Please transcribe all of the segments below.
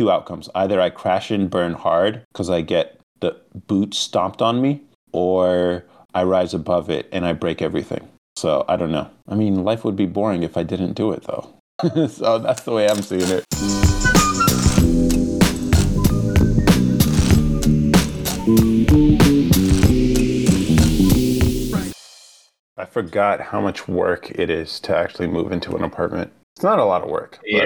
two outcomes. Either I crash and burn hard because I get the boot stomped on me, or I rise above it and I break everything. So I don't know. I mean, life would be boring if I didn't do it, though. so that's the way I'm seeing it. I forgot how much work it is to actually move into an apartment. It's not a lot of work. Yeah.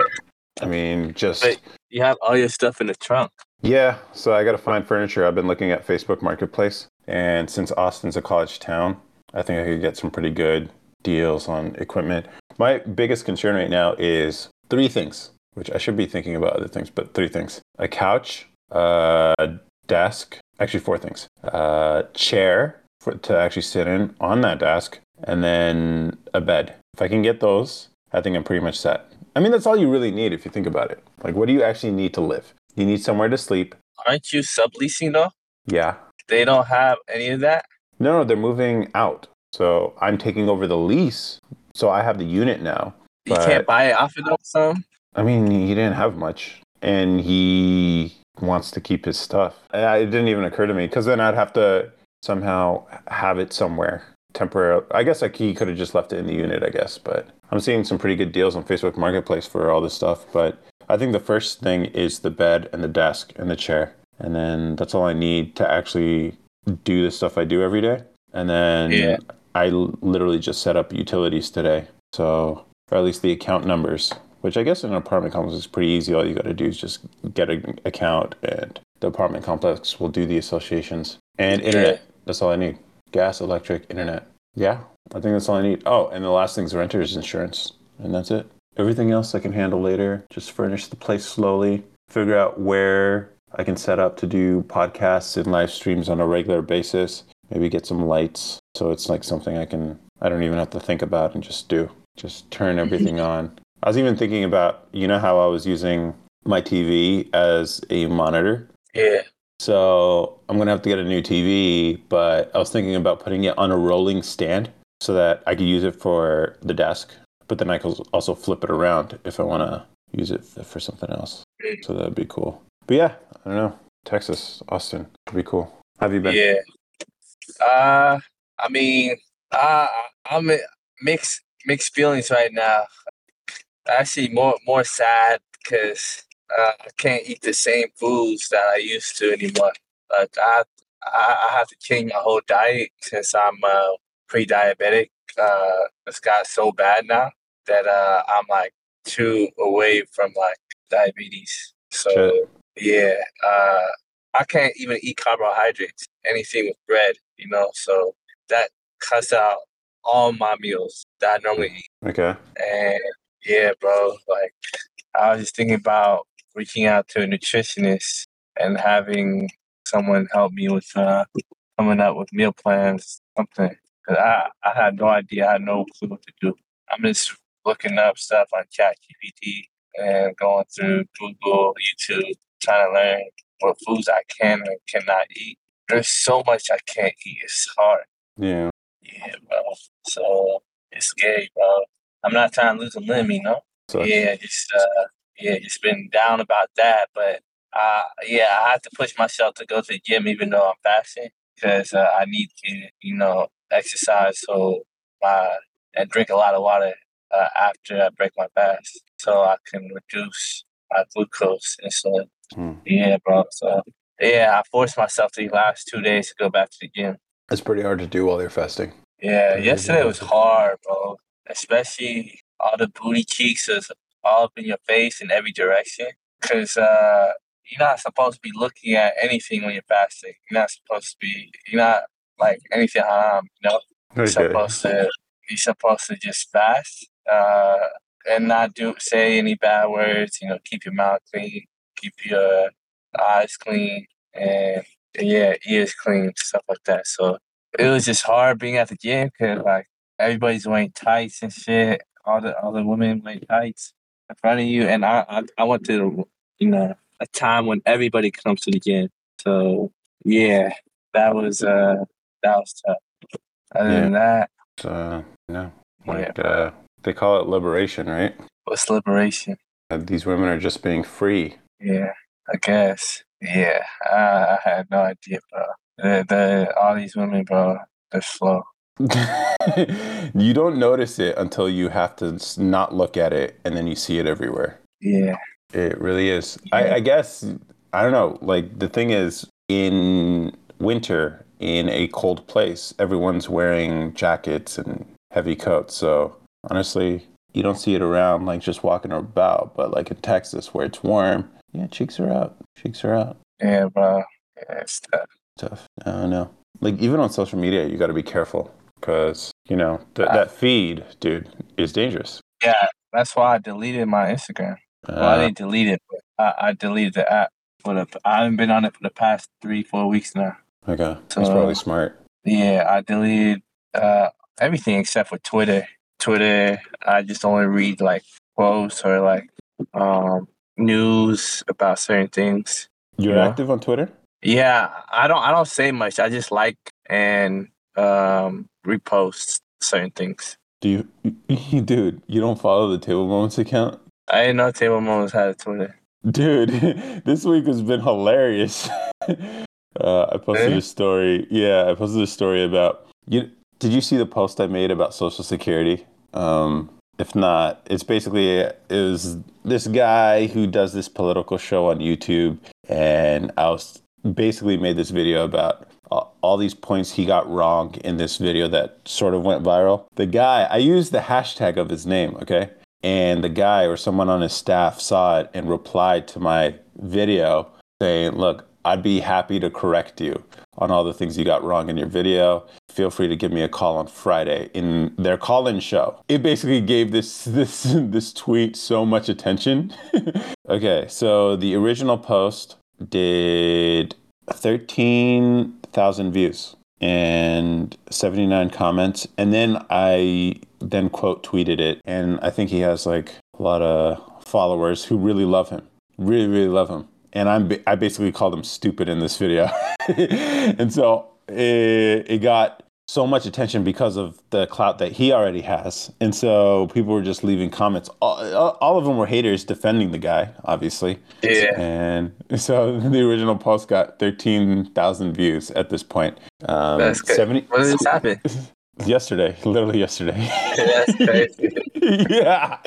But, I mean, just. But you have all your stuff in the trunk. Yeah. So I got to find furniture. I've been looking at Facebook Marketplace. And since Austin's a college town, I think I could get some pretty good deals on equipment. My biggest concern right now is three things, which I should be thinking about other things, but three things a couch, a desk, actually, four things a chair for, to actually sit in on that desk, and then a bed. If I can get those, I think I'm pretty much set. I mean, that's all you really need if you think about it. Like, what do you actually need to live? You need somewhere to sleep. Aren't you subleasing though? Yeah. They don't have any of that? No, no, they're moving out. So I'm taking over the lease. So I have the unit now. You can't buy it off of them, some? I mean, he didn't have much. And he wants to keep his stuff. It didn't even occur to me because then I'd have to somehow have it somewhere temporarily. I guess like he could have just left it in the unit, I guess. But I'm seeing some pretty good deals on Facebook Marketplace for all this stuff. But I think the first thing is the bed and the desk and the chair. And then that's all I need to actually do the stuff I do every day. And then Yeah. I literally just set up utilities today. So, or at least the account numbers, which I guess in an apartment complex is pretty easy. All you got to do is just get an account and the apartment complex will do the associations and internet. That's all I need gas, electric, internet. Yeah, I think that's all I need. Oh, and the last thing is renter's insurance. And that's it. Everything else I can handle later. Just furnish the place slowly, figure out where I can set up to do podcasts and live streams on a regular basis. Maybe get some lights so it's like something I can, I don't even have to think about and just do. Just turn everything on. I was even thinking about, you know, how I was using my TV as a monitor. Yeah. So I'm gonna have to get a new TV, but I was thinking about putting it on a rolling stand so that I could use it for the desk, but then I could also flip it around if I want to use it for something else. So that'd be cool. But yeah, I don't know. Texas, Austin, would be cool. Have you been? Yeah. Uh, I mean, uh, I'm mixed mixed feelings right now. Actually, more more sad because uh, I can't eat the same foods that I used to anymore. Like I, I, I have to change my whole diet since I'm uh, pre-diabetic. Uh, it's got so bad now that uh, I'm like two away from like diabetes. So Shit. yeah, uh, I can't even eat carbohydrates, anything with bread, you know. So that cuts out all my meals that I normally eat. Okay. And yeah, bro, like I was just thinking about reaching out to a nutritionist and having someone help me with uh, coming up with meal plans, something. 'Cause I, I had no idea, I had no clue what to do. I'm just looking up stuff on ChatGPT and going through Google, YouTube, trying to learn what foods I can and cannot eat. There's so much I can't eat. It's hard. Yeah. Yeah, bro. So it's scary, bro. I'm not trying to lose a limb, you know. So Yeah, just uh, yeah, just been down about that. But uh, yeah, I have to push myself to go to the gym even though I'm fasting because uh, I need to, you know, exercise so my and drink a lot of water uh, after I break my fast so I can reduce my glucose insulin. Hmm. Yeah, bro. So yeah, I forced myself these last two days to go back to the gym. it's pretty hard to do while you're fasting. Yeah, yesterday was hard, bro. Especially all the booty cheeks was all up in your face in every direction. Cause uh, you're not supposed to be looking at anything when you're fasting. You're not supposed to be. You're not like anything haram. You know, you're Okay. supposed to. You're supposed to just fast uh, and not do say any bad words. You know, keep your mouth clean, keep your eyes clean, and yeah, ears clean, stuff like that. So it was just hard being at the gym because like everybody's wearing tights and shit. All the all the women wearing tights in front of you, and I I, I went to you know a time when everybody comes to the gym. So yeah, that was uh that was tough. Other than that, Uh, no. Yeah. Like, uh, they call it liberation, right? what's liberation? Uh, these women are just being free. Yeah, I guess. Yeah, I, I had no idea, bro. The, the all these women, bro, they're slow. you don't notice it until you have to not look at it, and then you see it everywhere. Yeah, It really is. I, I guess I don't know. Like the thing is, in winter, in a cold place, everyone's wearing jackets and heavy coats. So honestly, you don't see it around like just walking about. But like in Texas, where it's warm, yeah, cheeks are out. Cheeks are out. yeah, bro. Yeah, it's tough. Tough. I don't know. Like even on social media, you got to be careful because you know th- that feed, dude, is dangerous. Yeah, that's why I deleted my Instagram. Well, I Uh, didn't delete it, but I, I deleted the app. For the, I haven't been on it for the past three, four weeks now. okay, that's So- probably smart. Yeah, I deleted uh, everything except for Twitter. Twitter, I just only read like posts or like um, news about certain things. You're Yeah. active on Twitter? Yeah, I don't I don't say much. I just like and um, repost certain things. Do you, dude? You don't follow the Table Moments account? I didn't know Table Moments had a Twitter. Dude, this week has been hilarious. uh, I posted Really? a story. Yeah, I posted a story about you. Did you see the post I made about Social Security? Um, if not, it's basically it was this guy who does this political show on YouTube, and I was basically made this video about all, these points he got wrong in this video that sort of went viral. The guy, I used the hashtag of his name, okay? And the guy or someone on his staff saw it and replied to my video saying, Look, I'd be happy to correct you on all the things you got wrong in your video. Feel free to give me a call on Friday in their call-in show. It basically gave this this this tweet so much attention. okay, so the original post did 13,000 views and 79 comments and then I then quote tweeted it and I think he has like a lot of followers who really love him. Really really love him and I'm I basically called him stupid in this video. and so it, it got so much attention because of the clout that he already has. And so people were just leaving comments. All, all of them were haters defending the guy, obviously. Yeah. And so the original post got 13,000 views at this point. Um, That's good. 70, When did this happen? yesterday, literally yesterday. That's crazy. yeah.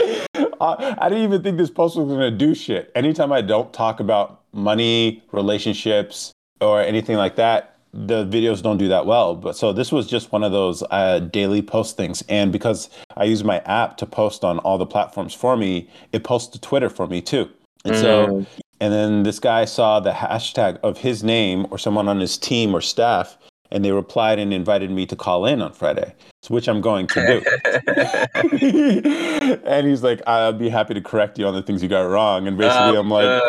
I, I didn't even think this post was going to do shit. Anytime I don't talk about money, relationships, or anything like that, the videos don't do that well. But so this was just one of those uh, daily post things. And because I use my app to post on all the platforms for me, it posts to Twitter for me too. And so, Mm. and then this guy saw the hashtag of his name or someone on his team or staff, and they replied and invited me to call in on Friday, which I'm going to do. and he's like, I'll be happy to correct you on the things you got wrong. And basically, Oh, I'm like.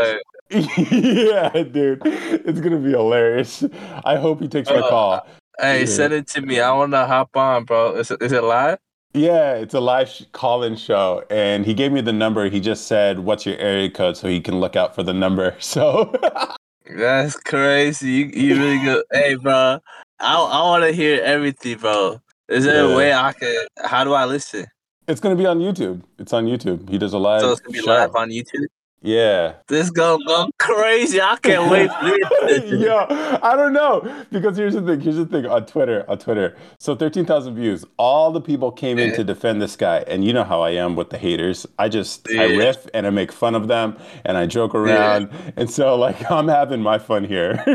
Yeah, dude, it's gonna be hilarious. I hope he takes my Uh, call. hey, Yeah. send it to me. I want to hop on, bro. Is it, is it live? Yeah, it's a live sh- call-in show, and he gave me the number. He just said, "What's your area code?" so he can look out for the number. So. That's crazy. You, you really good. hey, bro. I I want to hear everything, bro. Is there Yeah. a way I could? How do I listen? It's gonna be on YouTube. It's on YouTube. He does a live So it's gonna be show. live on YouTube. Yeah. This gonna go crazy. I can't wait. Yo, I don't know because here's the thing. Here's the thing on Twitter. On Twitter, so thirteen thousand views. All the people came in to defend this guy, and you know how I am with the haters. I just I riff and I make fun of them and I joke around, and so like I'm having my fun here.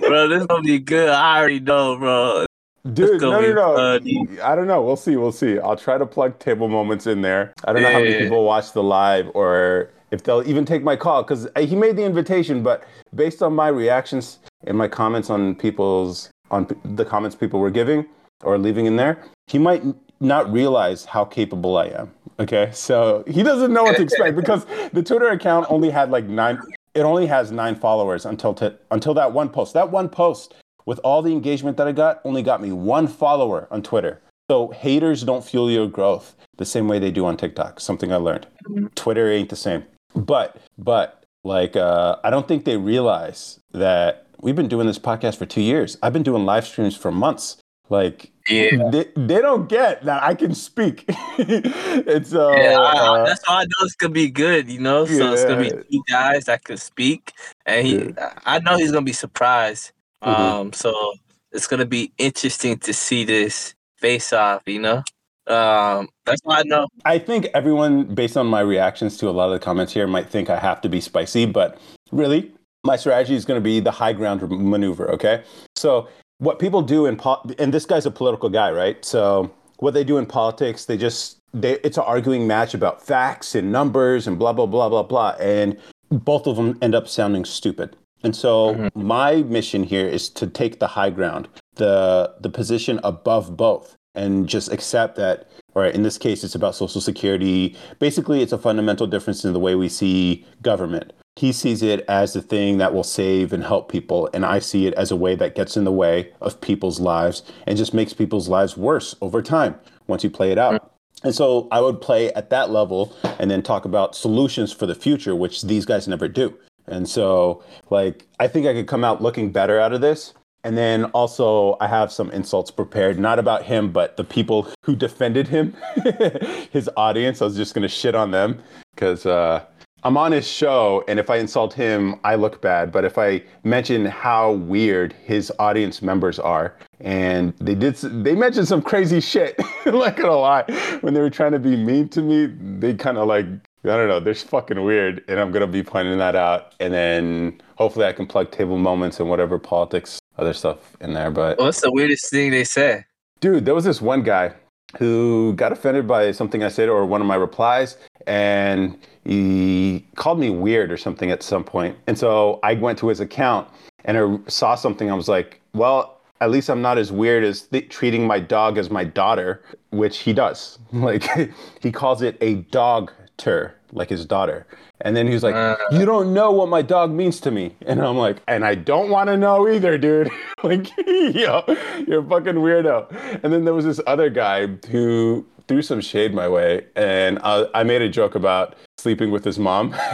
bro, this gonna be good. I already know, bro. Dude, no, no, no. I don't know. We'll see. We'll see. I'll try to plug table moments in there. I don't know how many Yeah. people watch the live or if they'll even take my call because uh, he made the invitation. But based on my reactions and my comments on people's on the comments people were giving or leaving in there, he might not realize how capable I am. Okay, so he doesn't know what to expect because the Twitter account only had like nine. It only has nine followers until t- until that one post. That one post with all the engagement that I got only got me one follower on Twitter. So haters don't fuel your growth the same way they do on TikTok. Something I learned. Twitter ain't the same. But but like uh, I don't think they realize that we've been doing this podcast for two years. I've been doing live streams for months. Like Yeah. they, they don't get that I can speak. it's uh, Yeah, I, I- uh, that's why I know it's gonna be good, you know. So it's gonna be two guys that could speak, and he, I know he's gonna be surprised. Mhm. Um, so it's gonna be interesting to see this face off, you know. Um, that's why I know. I think everyone, based on my reactions to a lot of the comments here, might think I have to be spicy, but really, my strategy is going to be the high ground maneuver. Okay, so what people do in po- and this guy's a political guy, right? So what they do in politics, they just they, it's an arguing match about facts and numbers and blah blah blah blah blah, and both of them end up sounding stupid. And so Mhm. my mission here is to take the high ground, the the position above both, and just accept that. All right, in this case, it's about Social Security. Basically, it's a fundamental difference in the way we see government. He sees it as the thing that will save and help people, and I see it as a way that gets in the way of people's lives and just makes people's lives worse over time once you play it out. And so I would play at that level and then talk about solutions for the future, which these guys never do. And so, like, I think I could come out looking better out of this. And then also, I have some insults prepared, not about him, but the people who defended him, his audience. I was just going to shit on them because uh, I'm on his show. And if I insult him, I look bad. But if I mention how weird his audience members are, and they did, they mentioned some crazy shit, not gonna lie. When they were trying to be mean to me, they kind of like, I don't know, they're fucking weird. And I'm gonna be pointing that out. And then hopefully I can plug table moments and whatever politics, other stuff in there. But What's the weirdest thing they say? Dude, there was this one guy who got offended by something I said or one of my replies, and he called me weird or something at some point. And so I went to his account and I saw something. I was like, well, at least I'm not as weird as th- treating my dog as my daughter, which he does. Like, he calls it a dog ter, like his daughter. And then he's like, Uh. You don't know what my dog means to me. And I'm like, And I don't want to know either, dude. like, yo, you're a fucking weirdo. And then there was this other guy who threw some shade my way. And I, I made a joke about sleeping with his mom.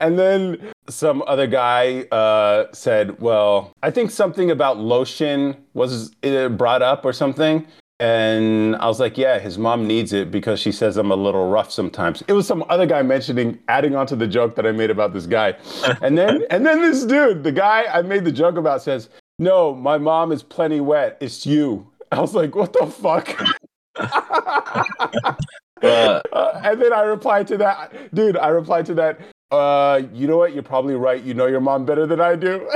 and then some other guy uh, said, "Well, I think something about lotion was uh, brought up or something." And I was like, "Yeah, his mom needs it because she says I'm a little rough sometimes." It was some other guy mentioning, adding on to the joke that I made about this guy, and then and then this dude, the guy I made the joke about, says, "No, my mom is plenty wet. It's you." I was like, "What the fuck?" Uh, and then I replied to that, dude. I replied to that. Uh, you know what? You're probably right. You know your mom better than I do.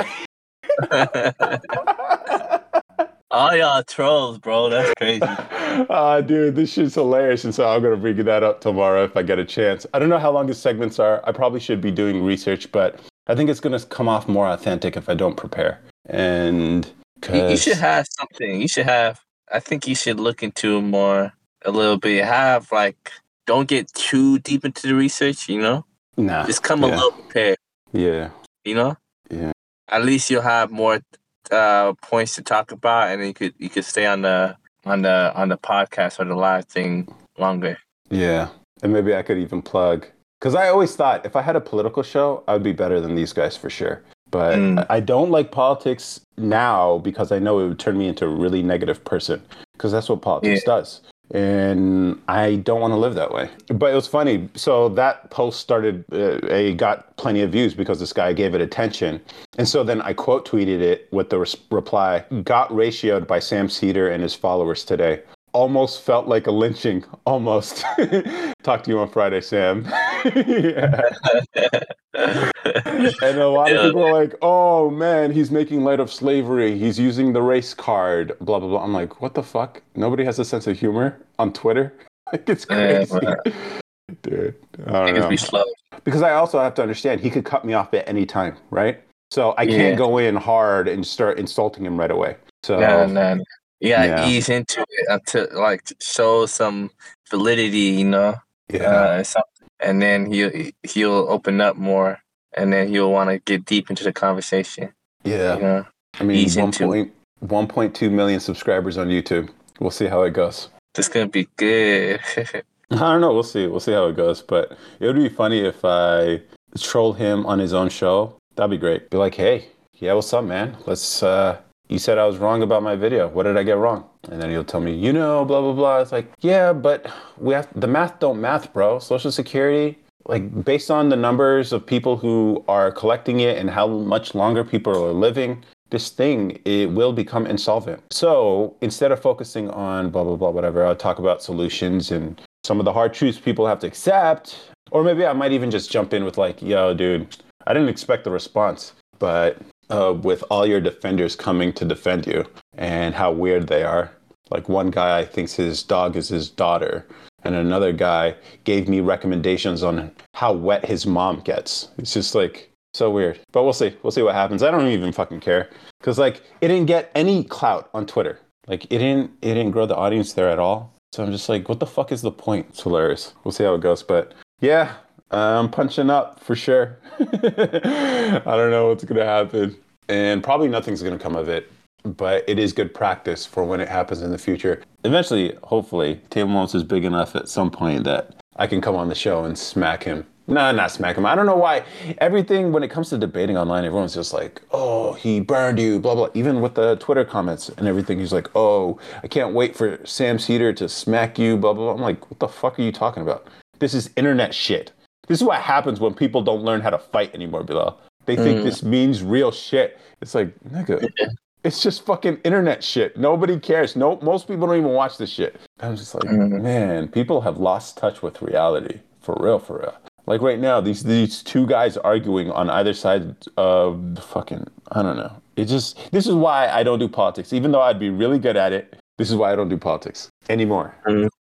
All y'all trolls, bro. That's crazy. uh, dude, this shit's hilarious. And so I'm gonna bring that up tomorrow if I get a chance. I don't know how long his segments are. I probably should be doing research, but I think it's gonna come off more authentic if I don't prepare. And You, you should have something. You should have. I think you should look into more a little bit. Have like, don't get too deep into the research. You know, nah, just come a yeah. little prepared. yeah, You know, yeah, at least you'll have more uh, points to talk about, and you could you could stay on the on the on the podcast or the live thing longer. yeah. And maybe I could even plug because I always thought if I had a political show, I would be better than these guys for sure. But Mm. I don't like politics now because I know it would turn me into a really negative person because that's what politics does. And I don't want to live that way. But it was funny. So that post started, uh, a got plenty of views because this guy gave it attention. And so then I quote tweeted it with the reply got ratioed by Sam Seder and his followers today. Almost felt like a lynching. Almost. Talk to you on Friday, Sam. And a lot of people are like, oh man, he's making light of slavery. He's using the race card, blah, blah, blah. I'm like, what the fuck? Nobody has a sense of humor on Twitter? Like, it's Yeah, crazy. Dude, I don't know. be slow. Because I also have to understand, he could cut me off at any time, right? So I can't go in hard and start insulting him right away. So, Nah, nah, nah. You gotta Yeah. ease into it until like show some validity, you know. yeah. Uh, and then he'll he'll open up more, and then he'll want to get deep into the conversation. yeah. You know, I mean, ease one into point, 1.2 million subscribers on YouTube. We'll see how it goes. this gonna be good. I don't know. We'll see. We'll see how it goes. But it would be funny if I troll him on his own show. That'd be great. Be like, hey, yeah, what's up, man? Let's uh you said I was wrong about my video. What did I get wrong? And then he'll tell me, you know, blah blah blah. It's like, yeah, but we have the math don't math, bro. Social Security, like based on the numbers of people who are collecting it and how much longer people are living, this thing it will become insolvent. So instead of focusing on blah blah blah whatever, I'll talk about solutions and some of the hard truths people have to accept. Or maybe I might even just jump in with like, yo, dude, I didn't expect the response, but uh, with all your defenders coming to defend you and how weird they are. Like one guy thinks his dog is his daughter, and another guy gave me recommendations on how wet his mom gets. It's just like so weird. But we'll see. We'll see what happens. I don't even fucking care because like it didn't get any clout on Twitter. Like it didn't it didn't grow the audience there at all. So I'm just like, what the fuck is the point? It's hilarious. We'll see how it goes. But yeah, I'm punching up for sure. I don't know what's gonna happen, and probably nothing's gonna come of it. But it is good practice for when it happens in the future. Eventually, hopefully, Table Moments is big enough at some point that I can come on the show and smack him. No, not smack him. I don't know why. Everything when it comes to debating online, everyone's just like, "Oh, he burned you," blah blah. Even with the Twitter comments and everything, he's like, "Oh, I can't wait for Sam Seder to smack you," blah blah. blah. I'm like, "What the fuck are you talking about? This is internet shit." This is what happens when people don't learn how to fight anymore, Bilal. They think Mm. this means real shit. It's like, nigga, it's just fucking internet shit. Nobody cares. No, most people don't even watch this shit. I'm just like, Mhm. man, people have lost touch with reality. For real, for real. Like right now, these these two guys arguing on either side of the fucking I don't know. It just this is why I don't do politics. Even though I'd be really good at it, this is why I don't do politics anymore.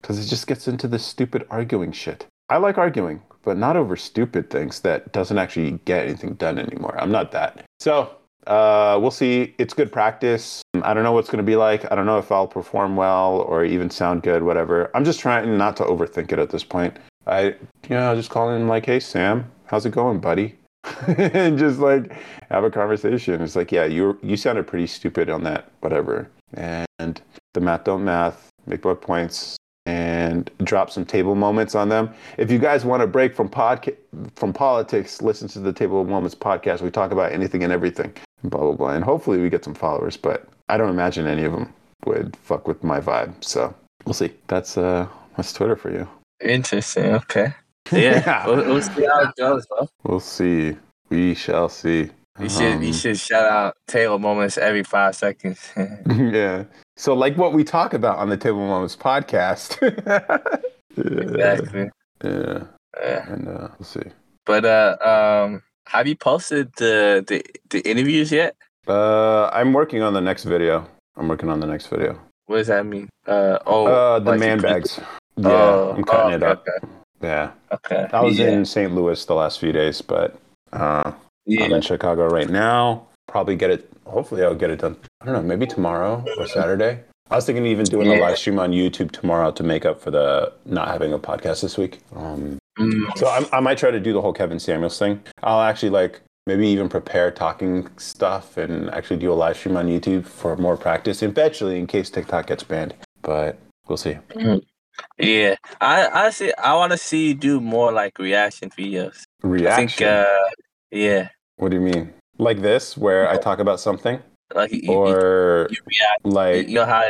Because it just gets into this stupid arguing shit. I like arguing, but not over stupid things that doesn't actually get anything done anymore. I'm not that. So uh, we'll see. It's good practice. I don't know what's going to be like. I don't know if I'll perform well or even sound good, whatever. I'm just trying not to overthink it at this point. I, you know, just calling him like, hey, Sam, how's it going, buddy? and just like have a conversation. It's like, yeah, you you sounded pretty stupid on that, whatever. And the math don't math, make book points, and drop some table moments on them. If you guys want to break from podca- from politics, listen to the Table of Moments podcast. We talk about anything and everything, blah blah blah, and hopefully we get some followers. But I don't imagine any of them would fuck with my vibe. So we'll see. That's uh, that's Twitter for you. Interesting. Okay. Yeah. we'll, we'll see how it goes, bro. We'll see. We shall see. You should you Um, should shout out Taylor moments every five seconds. yeah. So like what we talk about on the Table Moments podcast. yeah. exactly. Yeah. Yeah. And uh, we'll see. But uh, um, have you posted the the, the interviews yet? Uh, I'm working on the next video. I'm working on the next video. What does that mean? Uh, oh, Uh, the like man you- bags. Yeah, Oh, I'm cutting oh, it up. Okay. Yeah. okay. I was yeah. in St. Louis the last few days, but uh, I'm in Chicago right now. Probably get it. Hopefully, I'll get it done. I don't know, maybe tomorrow or Saturday. I was thinking of even doing a live stream on YouTube tomorrow to make up for the not having a podcast this week. Um, Mm, so I, I might try to do the whole Kevin Samuels thing. I'll actually like maybe even prepare talking stuff and actually do a live stream on YouTube for more practice eventually in case TikTok gets banned. But we'll see. yeah. I honestly I want to see you do more like reaction videos. I Reaction. think. Uh, yeah. What do you mean? Like this, where I talk about something, Like you, you, or you react. like you know how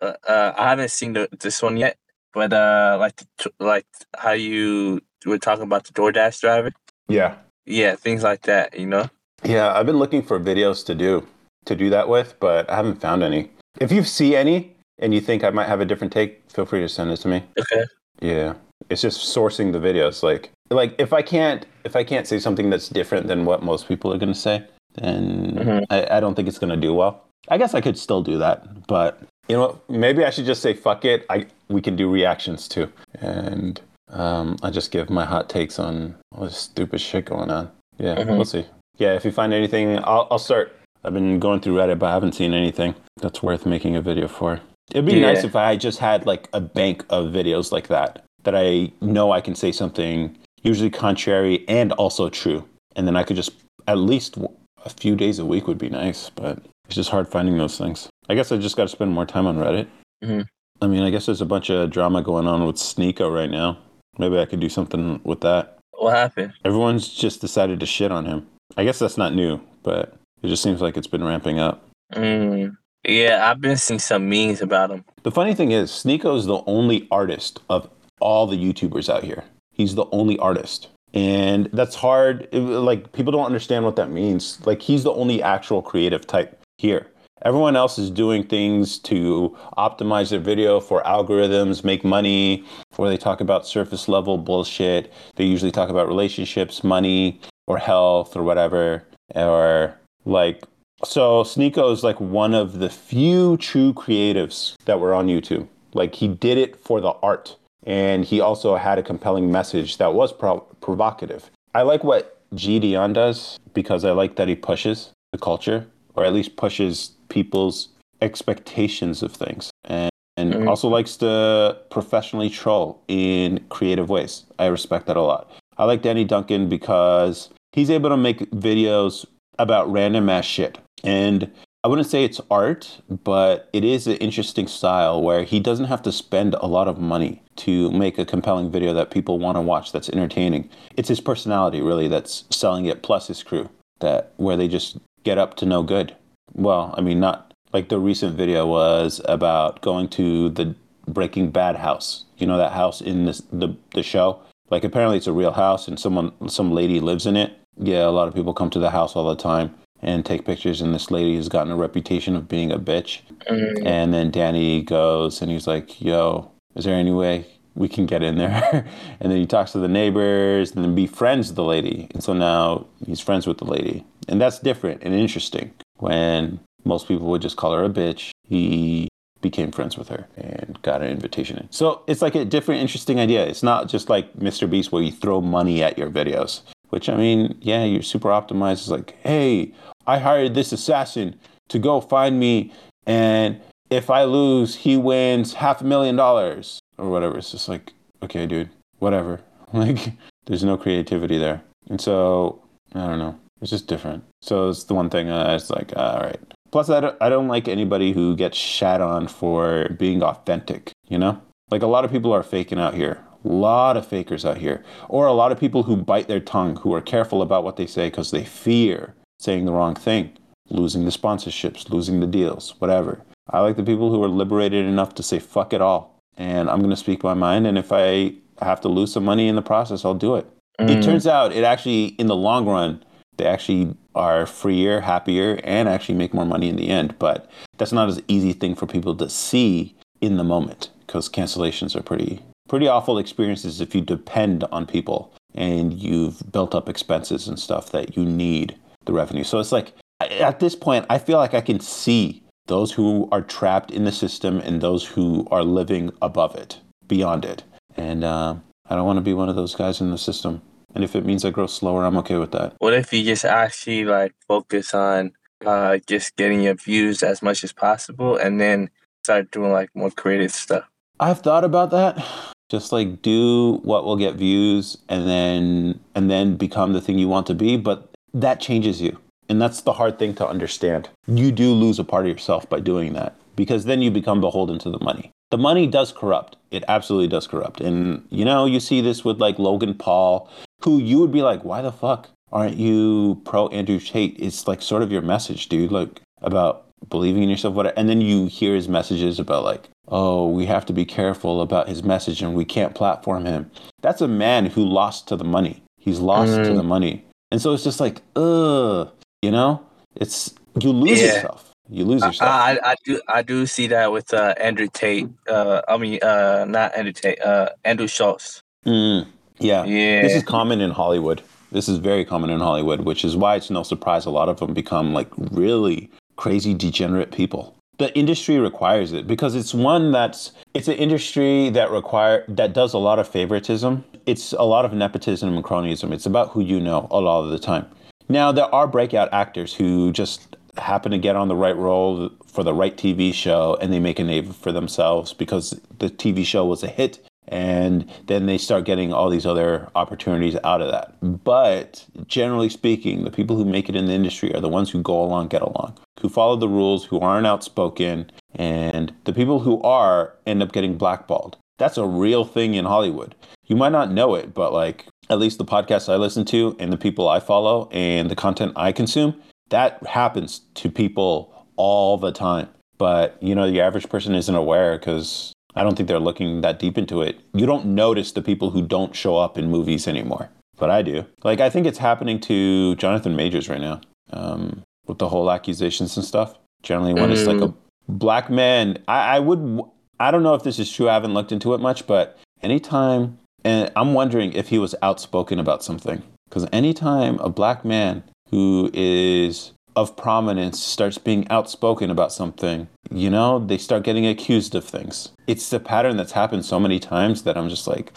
uh, uh, I haven't seen the, this one yet, but uh, like the, like how you were talking about the DoorDash driver. yeah, Yeah, things like that. You know. yeah. I've been looking for videos to do to do that with, but I haven't found any. If you see any and you think I might have a different take, feel free to send it to me. Okay. Yeah. It's just sourcing the videos. Like like if I can't if I can't say something that's different than what most people are gonna say, then Mhm. I, I don't think it's gonna do well. I guess I could still do that, but you know what? Maybe I should just say fuck it. I we can do reactions too. And um I just give my hot takes on all this stupid shit going on. Yeah, Mhm. we'll see. Yeah, if you find anything, I'll I'll start. I've been going through Reddit, but I haven't seen anything that's worth making a video for. It'd be Yeah. nice if I just had like a bank of videos like that that I know I can say something usually contrary and also true, and then I could just at least a few days a week would be nice. But it's just hard finding those things. I guess I just got to spend more time on Reddit. Mhm. I mean, I guess there's a bunch of drama going on with Sneako right now. Maybe I could do something with that. What happened? Everyone's just decided to shit on him. I guess that's not new, but it just seems like it's been ramping up. Mm, Yeah, I've been seeing some memes about him. The funny thing is, Sneako is the only artist of all the YouTubers out here. He's the only artist. And that's hard. Like, people don't understand what that means. Like, he's the only actual creative type here. Everyone else is doing things to optimize their video for algorithms, make money, or they talk about surface level bullshit. They usually talk about relationships, money, or health, or whatever. Or, like, so Sneako is like one of the few true creatives that were on YouTube. Like he did it for the art, and he also had a compelling message that was pro- provocative. I like what G Dion does because I like that he pushes the culture, or at least pushes people's expectations of things, and, and Mhm. also likes to professionally troll in creative ways. I respect that a lot. I like Danny Duncan because he's able to make videos about random ass shit. And I wouldn't say it's art, but it is an interesting style where he doesn't have to spend a lot of money to make a compelling video that people want to watch that's entertaining. It's his personality really that's selling it plus his crew that where they just get up to no good. Well, I mean not like the recent video was about going to the Breaking Bad house. You know that house in this, the the show? Like apparently it's a real house and someone some lady lives in it. Yeah, a lot of people come to the house all the time and take pictures and this lady has gotten a reputation of being a bitch. Mm, And then Danny goes and he's like, "Yo, is there any way we can get in there?" and then he talks to the neighbors and then befriends the lady. And so now he's friends with the lady. And that's different and interesting. When most people would just call her a bitch, he became friends with her and got an invitation in. So it's like a different, interesting idea. It's not just like Mr. Beast where you throw money at your videos, which I mean, yeah, you're super optimized. It's like, hey, I hired this assassin to go find me, and if I lose, he wins half a million dollars or whatever. It's just like, okay, dude, whatever. Like, there's no creativity there. And so, I don't know. It's just different. So it's the one thing uh, it's like, all right. Plus, I don't, I don't like anybody who gets shat on for being authentic, you know? Like, a lot of people are faking out here. A lot of fakers out here. Or a lot of people who bite their tongue, who are careful about what they say because they fear saying the wrong thing, losing the sponsorships, losing the deals, whatever. I like the people who are liberated enough to say, fuck it all. And I'm going to speak my mind. And if I have to lose some money in the process, I'll do it. It mm, turns out it actually, in the long run, they actually are freer, happier, and actually make more money in the end. But that's not as easy thing for people to see in the moment because cancellations are pretty pretty awful experiences if you depend on people and you've built up expenses and stuff that you need the revenue. So it's like at this point, I feel like I can see those who are trapped in the system and those who are living above it, beyond it. And uh, I don't want to be one of those guys in the system. And if it means I grow slower, I'm okay with that. What if you just actually like focus on uh just getting your views as much as possible and then start doing like more creative stuff? I've thought about that. Just like do what will get views and then and then become the thing you want to be, but that changes you. And that's the hard thing to understand. You do lose a part of yourself by doing that because then you become beholden to the money. The money does corrupt. It absolutely does corrupt. And you know, you see this with like Logan Paul, who you would be like, why the fuck aren't you pro Andrew Tate? It's like sort of your message, dude, like about believing in yourself, whatever. And then you hear his messages about like, oh, we have to be careful about his message and we can't platform him. That's a man who lost to the money. He's lost to Mm. the money. And so it's just like, ugh, you know, it's you lose Yeah. yourself. You lose I, yourself. I I do I do see that with uh Andrew Tate. Uh I mean uh not Andrew Tate, uh Andrew Schultz. Mm, yeah. Yeah. This is common in Hollywood. This is very common in Hollywood, which is why it's no surprise a lot of them become like really crazy degenerate people. The industry requires it because it's one that's it's an industry that require that does a lot of favoritism. It's a lot of nepotism and cronyism. It's about who you know a lot of the time. Now there are breakout actors who just happen to get on the right role for the right TV show and they make a name for themselves because the TV show was a hit and then they start getting all these other opportunities out of that. But generally speaking, the people who make it in the industry are the ones who go along, get along, who follow the rules, who aren't outspoken, and the people who are end up getting blackballed. That's a real thing in Hollywood. You might not know it, but like at least the podcasts I listen to and the people I follow and the content I consume, that happens to people all the time. but you know, the average person isn't aware because I don't think they're looking that deep into it. You don't notice the people who don't show up in movies anymore, but I do. Like, I think it's happening to Jonathan Majors right now um, with the whole accusations and stuff. Generally, when it's like a black man, I, I would, I don't know if this is true. I haven't looked into it much, but anytime, and I'm wondering if he was outspoken about something. Because anytime a black man who is of prominence starts being outspoken about something, you know, they start getting accused of things. It's the pattern that's happened so many times that I'm just like,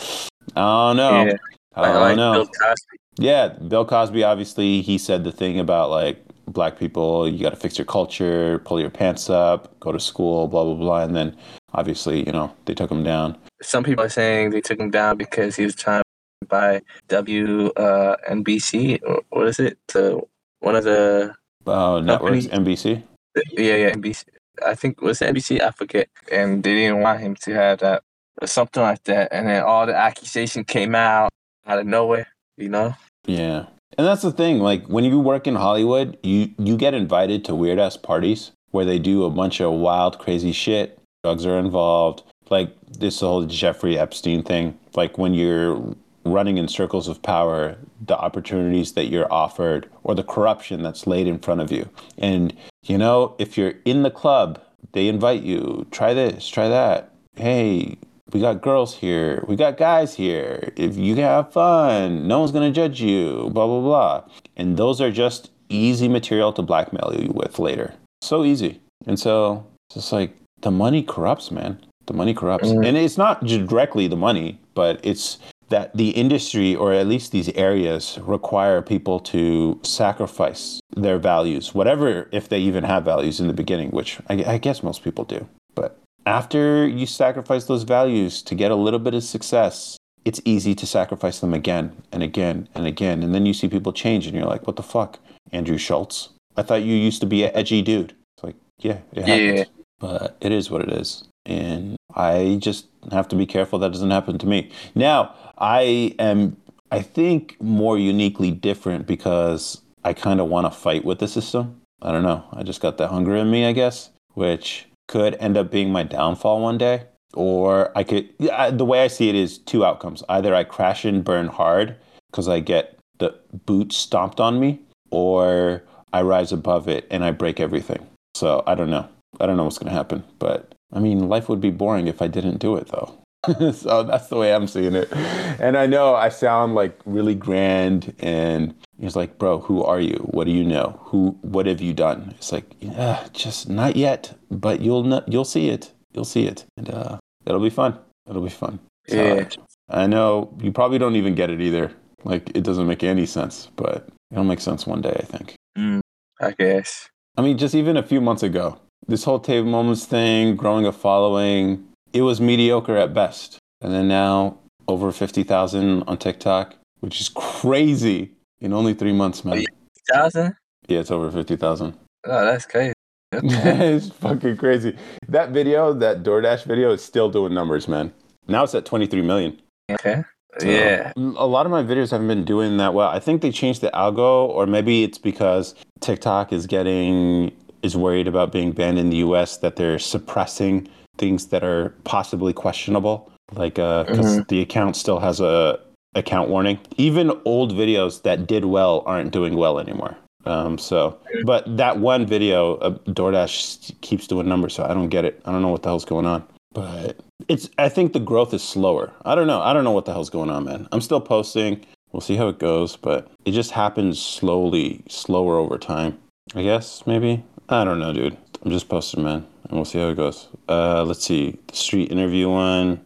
oh no. Yeah. I don't like know. Bill Cosby. Yeah, Bill Cosby obviously he said the thing about like black people, you got to fix your culture, pull your pants up, go to school, blah blah blah, and then obviously you know they took him down. Some people are saying they took him down because he was trying to buy W uh, NBC or what is it? To one of the Uh, networks, NBC. yeah yeah NBC. I think it was NBC. I forget. And they didn't want him to have that or something like that. And then all the accusation came out out of nowhere. You know. Yeah. And that's the thing, like when you work in Hollywood, you you get invited to weird ass parties where they do a bunch of wild, crazy shit. Drugs are involved. Like this whole Jeffrey Epstein thing. Like when you're running in circles of power, the opportunities that you're offered or the corruption that's laid in front of you. And you know, if you're in the club, they invite you, try this, try that. Hey, we got girls here, we got guys here. If you can have fun, no one's gonna judge you, blah blah blah. And those are just easy material to blackmail you with later. So easy. And so it's just like the money corrupts, man. The money corrupts. Mm. And it's not directly the money, but it's that the industry or at least these areas require people to sacrifice their values, whatever, if they even have values in the beginning, which I, I guess most people do. But after you sacrifice those values to get a little bit of success, it's easy to sacrifice them again and again and again. And then you see people change and you're like, what the fuck? Andrew Schultz? I thought you used to be an edgy dude. It's like, yeah, it Yeah. But it is what it is. And I just have to be careful that doesn't happen to me. Now, I am, I think, more uniquely different because I kind of want to fight with the system. I don't know. I just got that hunger in me, I guess, which could end up being my downfall one day. Or I could, the way I see it is two outcomes. Either I crash and burn hard because I get the boot stomped on me, or I rise above it and I break everything. So I don't know. I don't know what's going to happen. But I mean, life would be boring if I didn't do it, though. so that's the way I'm seeing it. And I know I sound like really grand and he's like, bro, who are you? What do you know? Who, what have you done? It's like, yeah, just not yet, but you'll, know, you'll see it. You'll see it. And, uh, it'll be fun. It'll be fun. So, Yeah. I know you probably don't even get it either. Like, it doesn't make any sense, but it'll make sense one day, I think. Mm, I guess. I mean, just even a few months ago, this whole Table Moments thing, growing a following, it was mediocre at best. And then now, over 50,000 on TikTok, which is crazy in only three months, man. Thousand? Yeah, it's over 50,000. Oh, that's crazy. It's fucking crazy. That video, that DoorDash video, is still doing numbers, man. Now it's at 23 million. okay. So, Yeah. A lot of my videos haven't been doing that well. I think they changed the algo, or maybe it's because TikTok is getting is worried about being banned in the US that they're suppressing things that are possibly questionable. Like uh 'cause the account still has a account warning. Even old videos that did well aren't doing well anymore. Um, so, but that one video, uh, DoorDash keeps doing numbers, so I don't get it. I don't know what the hell's going on. But it's, I think the growth is slower. I don't know. I don't know what the hell's going on, man. I'm still posting. We'll see how it goes, but it just happens slowly, slower over time. I guess maybe. I don't know, dude. I'm just posting, man, and we'll see how it goes. Uh, let's see the street interview one.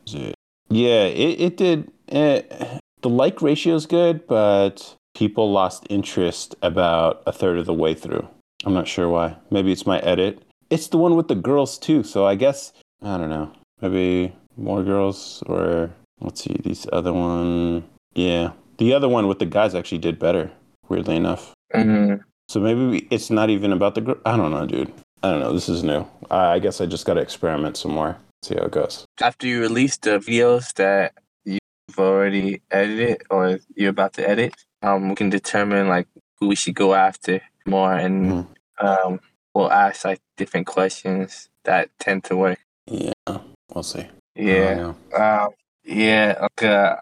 Yeah, it it did. Eh, the like ratio is good, but people lost interest about a third of the way through. I'm not sure why. Maybe it's my edit. It's the one with the girls too, so I guess I don't know. Maybe more girls or let's see these other one. Yeah, the other one with the guys actually did better. Weirdly enough. Mm, So maybe we- it's not even about the girl. I don't know, dude. I don't know. This is new. I I guess I just got to experiment some more. See how it goes. after you release the videos that you've already edited or you're about to edit, um, we can determine like who we should go after more and Mhm. um, people ask like different questions that tend to work. Yeah, we'll see. Yeah. Um, yeah. Okay.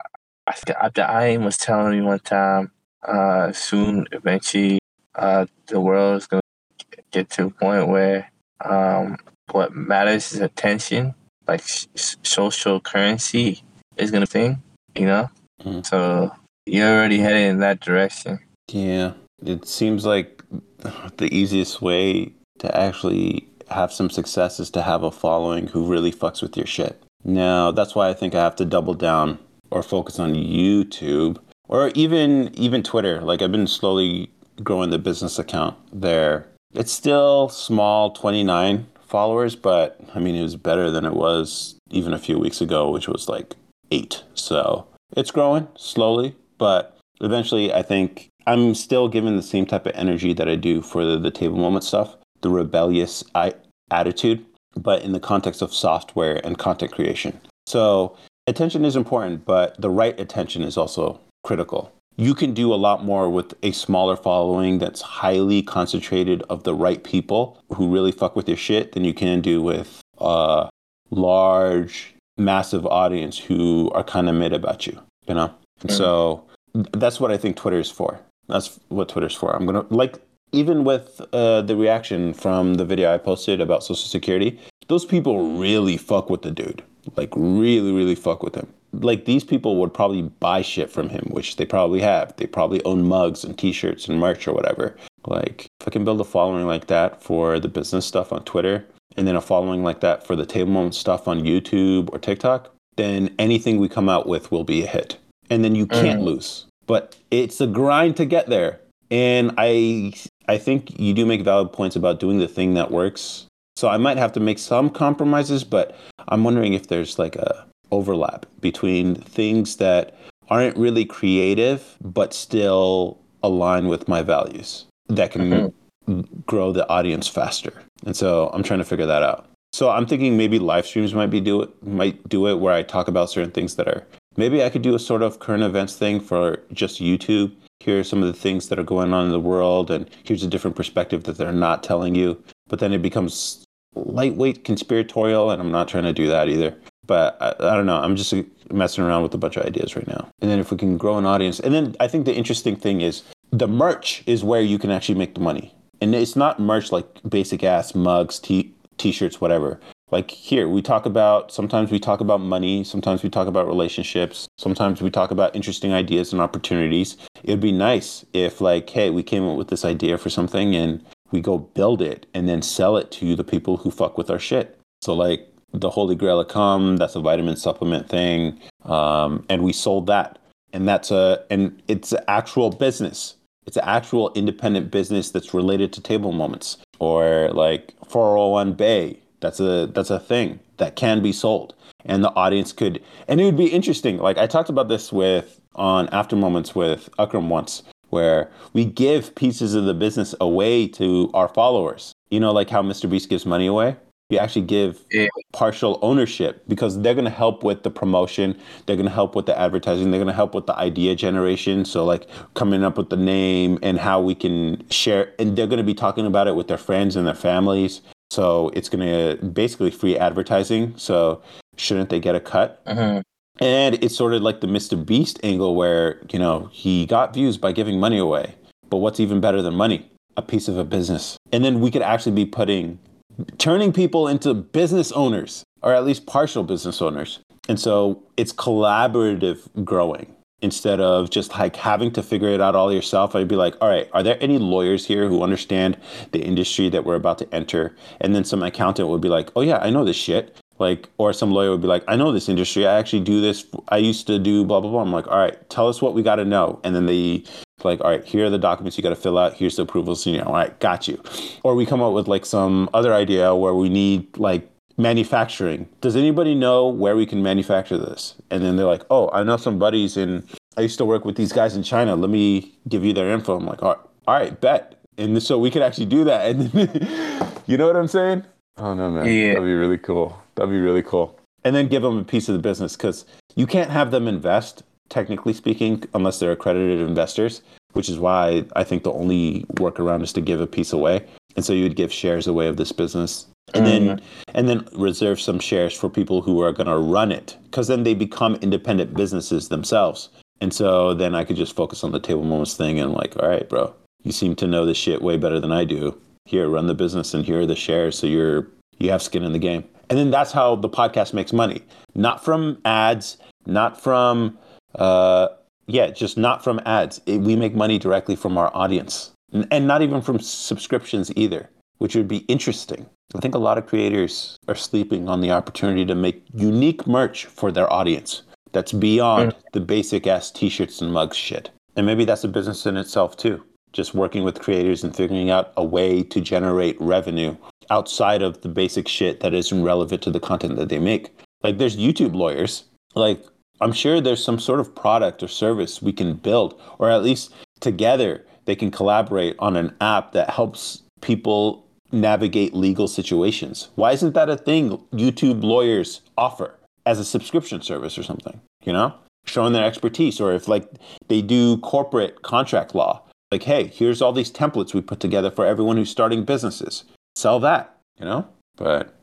I forgot, the was telling me one time. Uh, soon, eventually, uh, the world is gonna get to a point where um, what matters is attention. Like sh- social currency is gonna thing. You know. Mhm. So you're already heading in that direction. Yeah, it seems like the easiest way to actually have some success is to have a following who really fucks with your shit. Now, that's why I think I have to double down or focus on YouTube or even even Twitter. Like I've been slowly growing the business account there. It's still small, 29 followers, but I mean it was better than it was even a few weeks ago, which was like 8. So, it's growing slowly, but eventually I think I'm still given the same type of energy that I do for the, the table moment stuff, the rebellious I, attitude, but in the context of software and content creation. So attention is important, but the right attention is also critical. You can do a lot more with a smaller following that's highly concentrated of the right people who really fuck with your shit than you can do with a large, massive audience who are kind of mid about you, you know? And so that's what I think Twitter is for. That's what Twitter's for. I'm gonna like even with uh, the reaction from the video I posted about Social Security. Those people really fuck with the dude. Like really, really fuck with him. Like these people would probably buy shit from him, which they probably have. They probably own mugs and T-shirts and merch or whatever. Like if I can build a following like that for the business stuff on Twitter, and then a following like that for the table moment stuff on YouTube or TikTok, then anything we come out with will be a hit. And then you mm. can't lose but it's a grind to get there. And I I think you do make valid points about doing the thing that works. So I might have to make some compromises, but I'm wondering if there's like a overlap between things that aren't really creative but still align with my values that can mm-hmm. grow the audience faster. And so I'm trying to figure that out. So I'm thinking maybe live streams might be do it might do it where I talk about certain things that are maybe I could do a sort of current events thing for just YouTube. Here are some of the things that are going on in the world, and here's a different perspective that they're not telling you. But then it becomes lightweight conspiratorial, and I'm not trying to do that either. But I, I don't know. I'm just messing around with a bunch of ideas right now. And then if we can grow an audience, and then I think the interesting thing is the merch is where you can actually make the money. And it's not merch like basic ass mugs, t t-shirts, whatever like here we talk about sometimes we talk about money sometimes we talk about relationships sometimes we talk about interesting ideas and opportunities it'd be nice if like hey we came up with this idea for something and we go build it and then sell it to the people who fuck with our shit so like the holy grail of come that's a vitamin supplement thing um, and we sold that and that's a and it's an actual business it's an actual independent business that's related to table moments or like 401 bay that's a that's a thing that can be sold, and the audience could. And it would be interesting. Like I talked about this with on After Moments with Akram once, where we give pieces of the business away to our followers. You know, like how Mr. Beast gives money away. You actually give Yeah. partial ownership because they're going to help with the promotion. They're going to help with the advertising. They're going to help with the idea generation. So, like coming up with the name and how we can share. And they're going to be talking about it with their friends and their families. So, it's going to basically free advertising. So, shouldn't they get a cut? Mhm. And it's sort of like the Mr. Beast angle where, you know, he got views by giving money away. But what's even better than money? A piece of a business. And then we could actually be putting, turning people into business owners, or at least partial business owners. And so it's collaborative growing instead of just like having to figure it out all yourself. I'd be like, all right, are there any lawyers here who understand the industry that we're about to enter? And then some accountant would be like, oh yeah, I know this shit. Like, or some lawyer would be like, I know this industry. I actually do this. I used to do blah, blah, blah. I'm like, all right, tell us what we got to know. And then they like, all right, here are the documents you got to fill out. Here's the approvals. You know, all right, got you. Or we come up with like some other idea where we need like manufacturing. Does anybody know where we can manufacture this? And then they're like, oh, I know some buddies in, I used to work with these guys in China. Let me give you their info. I'm like, all right, all right bet. And so we could actually do that. And then, you know what I'm saying? Oh no, man. Yeah. That'd be really cool. That'd be really cool. And then give them a piece of the business because you can't have them invest, technically speaking, unless they're accredited investors. which is why I think the only workaround is to give a piece away. And so you would give shares away of this business. And mm-hmm. then and then reserve some shares for people who are going to run it because then they become independent businesses themselves. And so then i could just focus on the table moments thing and like all right bro you seem to know this shit way better than i do. Here run the business and here are the shares so you're you have skin in the game. And then that's how the podcast makes money. Not from ads not from uh yeah just not from ads it, we make money directly from our audience and, and not even from subscriptions either which would be interesting I think a lot of creators are sleeping on the opportunity to make unique merch for their audience that's beyond mm. the basic ass t shirts and mugs shit. And maybe that's a business in itself too. Just working with creators and figuring out a way to generate revenue outside of the basic shit that isn't relevant to the content that they make. Like there's YouTube lawyers. Like I'm sure there's some sort of product or service we can build, or at least together they can collaborate on an app that helps people navigate legal situations. Why isn't that a thing YouTube lawyers offer as a subscription service or something? You know, showing their expertise, or if like they do corporate contract law, like, hey, here's all these templates we put together for everyone who's starting businesses. Sell that, you know? But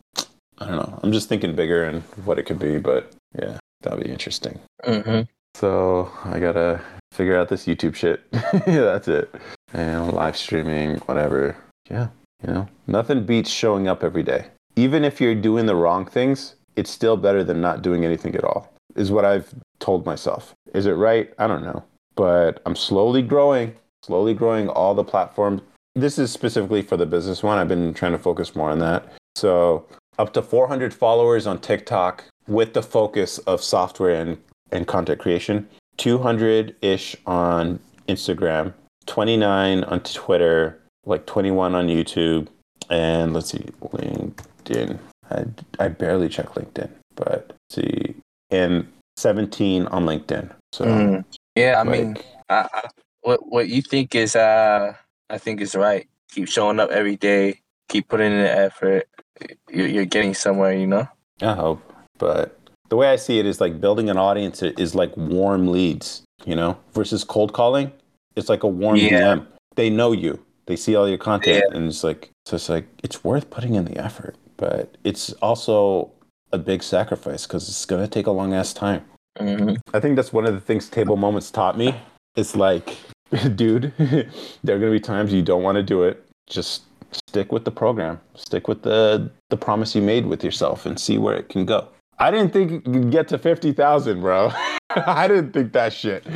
I don't know. I'm just thinking bigger and what it could be, but yeah, that'd be interesting. Mm-hmm. So I gotta figure out this YouTube shit. yeah, that's it. And live streaming, whatever. Yeah. You know, nothing beats showing up every day. Even if you're doing the wrong things, it's still better than not doing anything at all, is what I've told myself. Is it right? I don't know. But I'm slowly growing, slowly growing all the platforms. This is specifically for the business one. I've been trying to focus more on that. So, up to 400 followers on TikTok with the focus of software and, and content creation, 200 ish on Instagram, 29 on Twitter, like 21 on YouTube, and let's see, LinkedIn. I, I barely check LinkedIn, but see, and 17 on LinkedIn. So mm. yeah, I like, mean, I, I, what what you think is uh, I think is right. Keep showing up every day. Keep putting in the effort. You're, you're getting somewhere, you know. I hope, but the way I see it is like building an audience is like warm leads, you know, versus cold calling. It's like a warm yeah. DM. They know you they see all your content yeah. and it's like so it's like it's worth putting in the effort but it's also a big sacrifice because it's going to take a long ass time mm-hmm. i think that's one of the things table moments taught me it's like dude there are going to be times you don't want to do it just stick with the program stick with the the promise you made with yourself and see where it can go i didn't think you could get to 50000 bro i didn't think that shit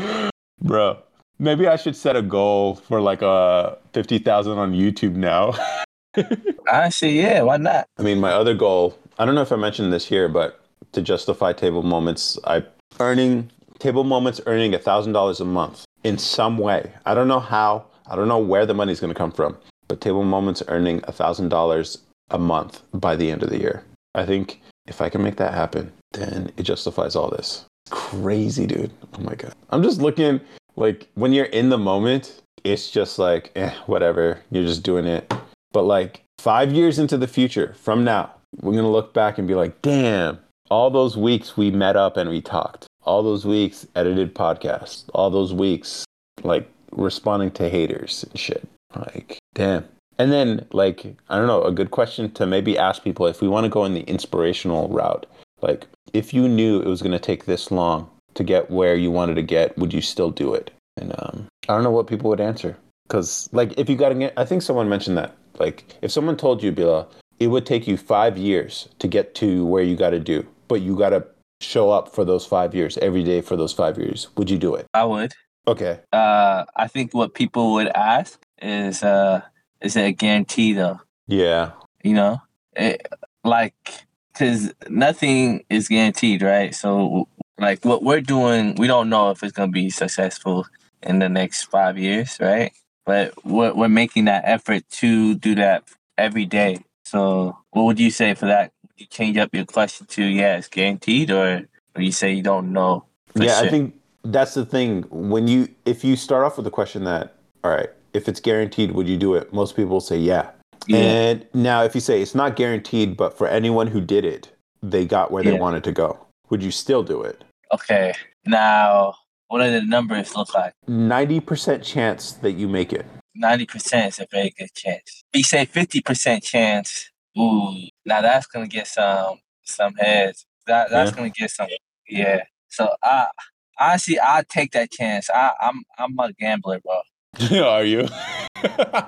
bro Maybe I should set a goal for like a uh, fifty thousand on YouTube now. I see. Yeah, why not? I mean, my other goal. I don't know if I mentioned this here, but to justify Table Moments, I earning Table Moments earning a thousand dollars a month in some way. I don't know how. I don't know where the money's going to come from, but Table Moments earning a thousand dollars a month by the end of the year. I think if I can make that happen, then it justifies all this. Crazy, dude. Oh my god. I'm just looking like when you're in the moment, it's just like, eh, whatever. You're just doing it. But like five years into the future from now, we're going to look back and be like, damn, all those weeks we met up and we talked, all those weeks edited podcasts, all those weeks like responding to haters and shit. Like, damn. And then, like, I don't know, a good question to maybe ask people if we want to go in the inspirational route. Like, if you knew it was going to take this long to get where you wanted to get, would you still do it? And um, I don't know what people would answer. Because, like, if you got to get, I think someone mentioned that. Like, if someone told you, Bila, it would take you five years to get to where you got to do, but you got to show up for those five years every day for those five years, would you do it? I would. Okay. Uh, I think what people would ask is, uh, is it a guarantee though? Yeah. You know, it, like, because nothing is guaranteed, right? So like what we're doing, we don't know if it's gonna be successful in the next five years, right? But we're we're making that effort to do that every day. So what would you say for that? you change up your question to yeah, it's guaranteed, or or you say you don't know? Yeah, sure? I think that's the thing. When you if you start off with the question that all right, if it's guaranteed, would you do it? Most people say yeah. yeah. And now if you say it's not guaranteed, but for anyone who did it, they got where yeah. they wanted to go. Would you still do it? Okay. Now, what do the numbers look like? 90% chance that you make it. 90% is a very good chance. If you say 50% chance, ooh, now that's going to get some some heads. That That's Yeah. going to get some, yeah. So I honestly, i take that chance. I, I'm I'm a gambler, bro. Are you?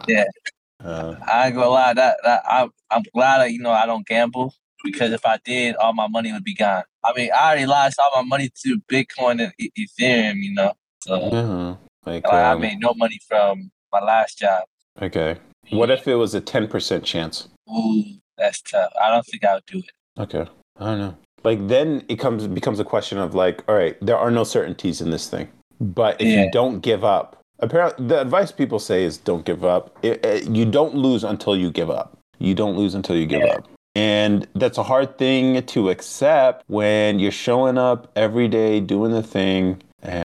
Yeah. Uh, I ain't gonna lie. That, that I, I'm glad that you know I don't gamble because if I did, all my money would be gone. I mean, I already lost all my money to Bitcoin and Ethereum, you know. So yeah. Like, like, I um, made no money from my last job. okay. What if it was a 10% chance? Ooh, that's tough. I don't think I would do it. Okay. I don't know. Like then it comes becomes a question of like, all right, there are no certainties in this thing. But if Yeah. you don't give up, apparently the advice people say is don't give up. It, it- you don't lose until you give up. You don't lose until you give up. And that's a hard thing to accept when you're showing up every day doing the thing and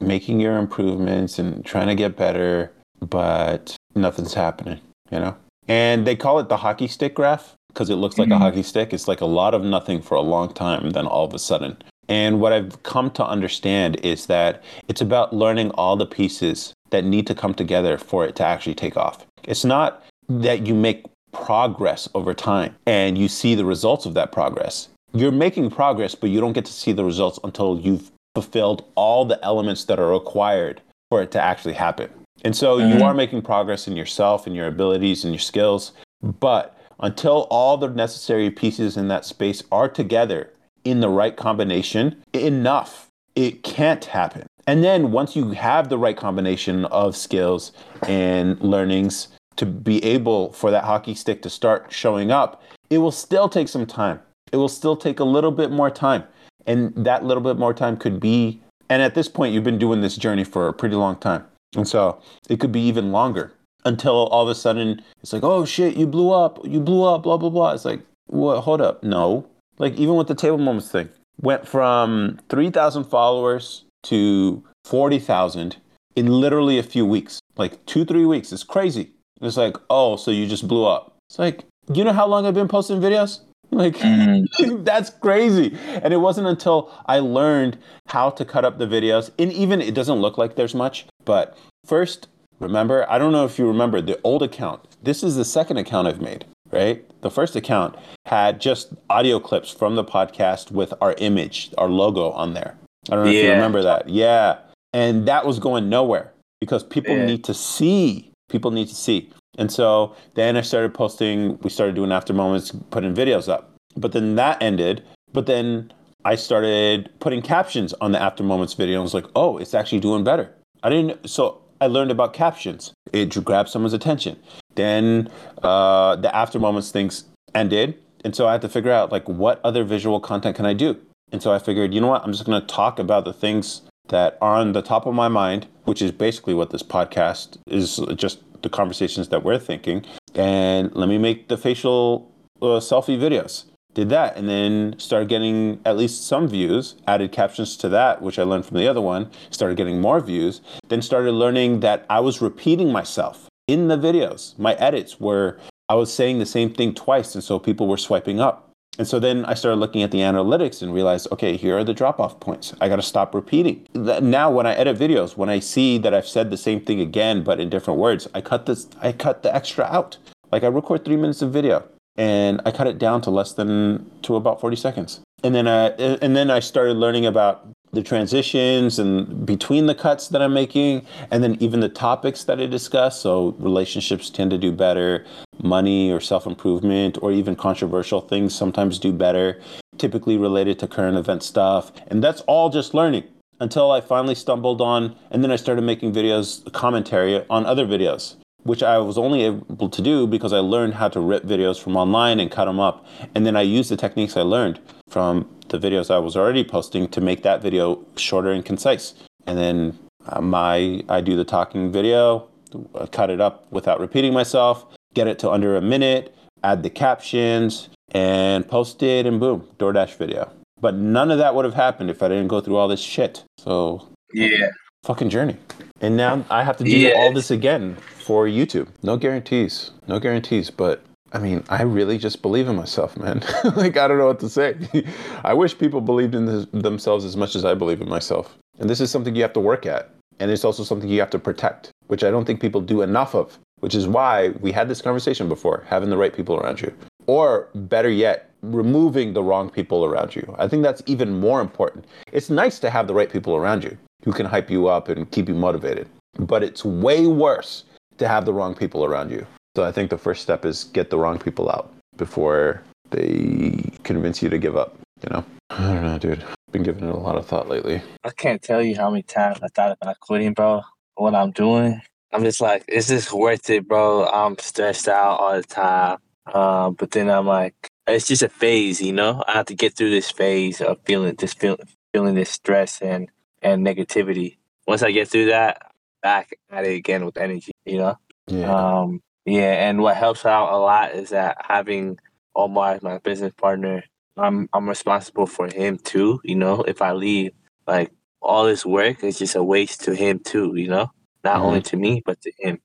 making your improvements and trying to get better, but nothing's happening, you know? And they call it the hockey stick graph because it looks like a Mhm. hockey stick. It's like a lot of nothing for a long time, then all of a sudden. And what I've come to understand is that it's about learning all the pieces that need to come together for it to actually take off. It's not that you make progress over time and you see the results of that progress. You're making progress, but you don't get to see the results until you've fulfilled all the elements that are required for it to actually happen. And so you Mhm. are making progress in yourself and your abilities and your skills, but until all the necessary pieces in that space are together in the right combination, enough, it can't happen. And then once you have the right combination of skills and learnings to be able for that hockey stick to start showing up, it will still take some time. It will still take a little bit more time. And that little bit more time could be, and at this point, you've been doing this journey for a pretty long time. And so it could be even longer until all of a sudden it's like, oh shit, you blew up, you blew up, blah, blah, blah. It's like, what? Hold up. No. Like, even with the table moments thing, went from 3,000 followers to 40,000 in literally a few weeks, like two, three weeks. It's crazy. It's like, oh, so you just blew up. It's like, you know how long I've been posting videos? Like, Mhm. that's crazy. And it wasn't until I learned how to cut up the videos, and even it doesn't look like there's much, but first, remember, I don't know if you remember the old account. This is the second account I've made, right? The first account had just audio clips from the podcast with our image, our logo on there. I don't know if you remember that. Yeah. And that was going nowhere because people Yeah. need to see. People need to see. And so then I started posting, we started doing after moments, putting videos up. But then that ended. But then I started putting captions on the after moments video and was like, oh, it's actually doing better. I didn't, so I learned about captions. It grabbed someone's attention. Then uh, the after moments things ended. And so I had to figure out like what other visual content can I do? And so I figured, you know what? I'm just going to talk about the things that are on the top of my mind, which is basically what this podcast is just the conversations that we're thinking. And let me make the facial uh, selfie videos. Did that and then started getting at least some views, added captions to that, which I learned from the other one, started getting more views, then started learning that I was repeating myself in the videos. My edits were, I was saying the same thing twice, and so people were swiping up. And so then I started looking at the analytics and realized, okay, here are the drop off points. I got to stop repeating. Now, when I edit videos, when I see that I've said the same thing again but in different words, I cut this. I cut the extra out. Like I record three minutes of video and I cut it down to less than to about forty seconds. And then I and then I started learning about the transitions and between the cuts that I'm making, and then even the topics that I discuss. So relationships tend to do better, money or self improvement, or even controversial things sometimes do better, typically related to current event stuff. And that's all just learning until I finally stumbled on, and then I started making videos, commentary on other videos, which I was only able to do because I learned how to rip videos from online and cut them up. And then I used the techniques I learned from the videos I was already posting to make that video shorter and concise. And then uh, my I do the talking video, uh, cut it up without repeating myself, get it to under a minute, add the captions, and post it, and boom, DoorDash video. But none of that would have happened if I didn't go through all this shit. So Yeah. Fucking journey. And now I have to do Yes. all this again for YouTube. No guarantees. No guarantees, but I mean, I really just believe in myself, man. like I don't know what to say. I wish people believed in this, themselves as much as I believe in myself. And this is something you have to work at. And it's also something you have to protect, which I don't think people do enough of, which is why we had this conversation before having the right people around you. Or better yet, removing the wrong people around you. I think that's even more important. It's nice to have the right people around you who can hype you up and keep you motivated, but it's way worse to have the wrong people around you. So I think the first step is get the wrong people out before they convince you to give up, you know? I don't know, dude. Been giving it a lot of thought lately. I can't tell you how many times I thought about quitting, bro. What I'm doing, I'm just like, is this worth it, bro? I'm stressed out all the time. Uh, but then I'm like, it's just a phase, you know. I have to get through this phase of feeling this feel, feeling this stress and and negativity. Once I get through that, back at it again with energy, you know. Yeah. Um, yeah, and what helps out a lot is that having Omar as my business partner, I'm I'm responsible for him too. You know, if I leave, like all this work is just a waste to him too. You know, not Mhm. only to me but to him.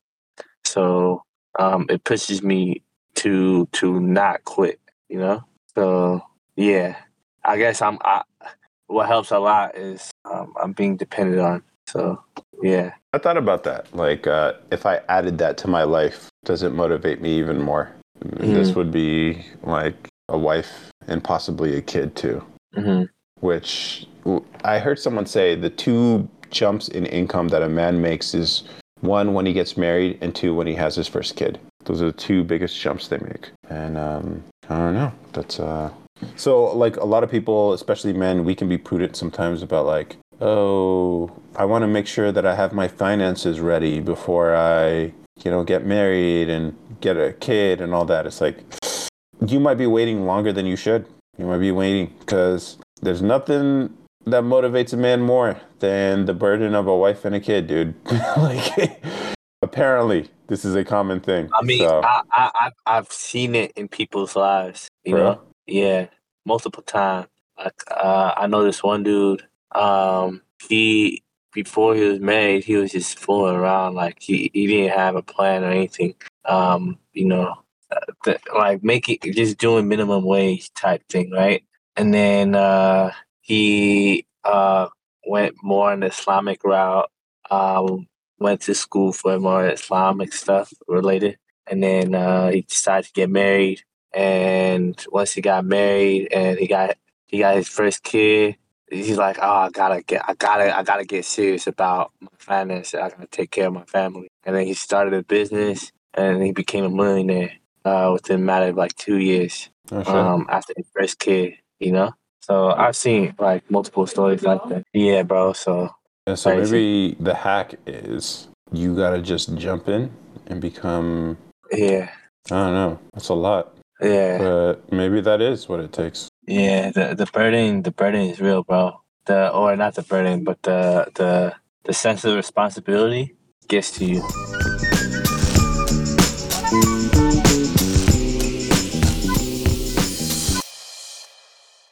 So um, it pushes me to to not quit. You know, so yeah, I guess I'm. I, what helps a lot is um, I'm being dependent on. So yeah, I thought about that. Like, uh, if I added that to my life, does it motivate me even more? This would be like a wife and possibly a kid too. hmm Which I heard someone say the two jumps in income that a man makes is one when he gets married and two when he has his first kid. Those are the two biggest jumps they make. And um, I don't know. That's uh. So like a lot of people, especially men, we can be prudent sometimes about like, oh, I want to make sure that I have my finances ready before I, you know, get married and get a kid and all that. It's like you might be waiting longer than you should. You might be waiting because there's nothing that motivates a man more than the burden of a wife and a kid, dude. like, apparently, this is a common thing. I mean, so, I, I, I've, seen it in people's lives, you know? Yeah, multiple times. Like, uh, I know this one dude, um, he, before he was married, he was just fooling around. Like, he, he didn't have a plan or anything. Um, you know, uh, th- like making, just doing minimum wage type thing, right? And then, uh, he, uh, went more on the Islamic route, um, went to school for more Islamic stuff related and then uh, he decided to get married. And once he got married and he got he got his first kid, he's like, "Oh, I gotta get, I gotta, I gotta get serious about my finances. I gotta take care of my family." And then he started a business, and he became a millionaire uh, within a matter of like two years um, after his first kid. You know, so I've seen like multiple stories like that. Yeah, bro. So Yeah, so crazy. maybe the hack is you gotta just jump in and become. yeah, I don't know. That's a lot, yeah. but maybe that is what it takes. Yeah, the the burden the burden is real, bro. The or not the burden, but the the the sense of responsibility gets to you.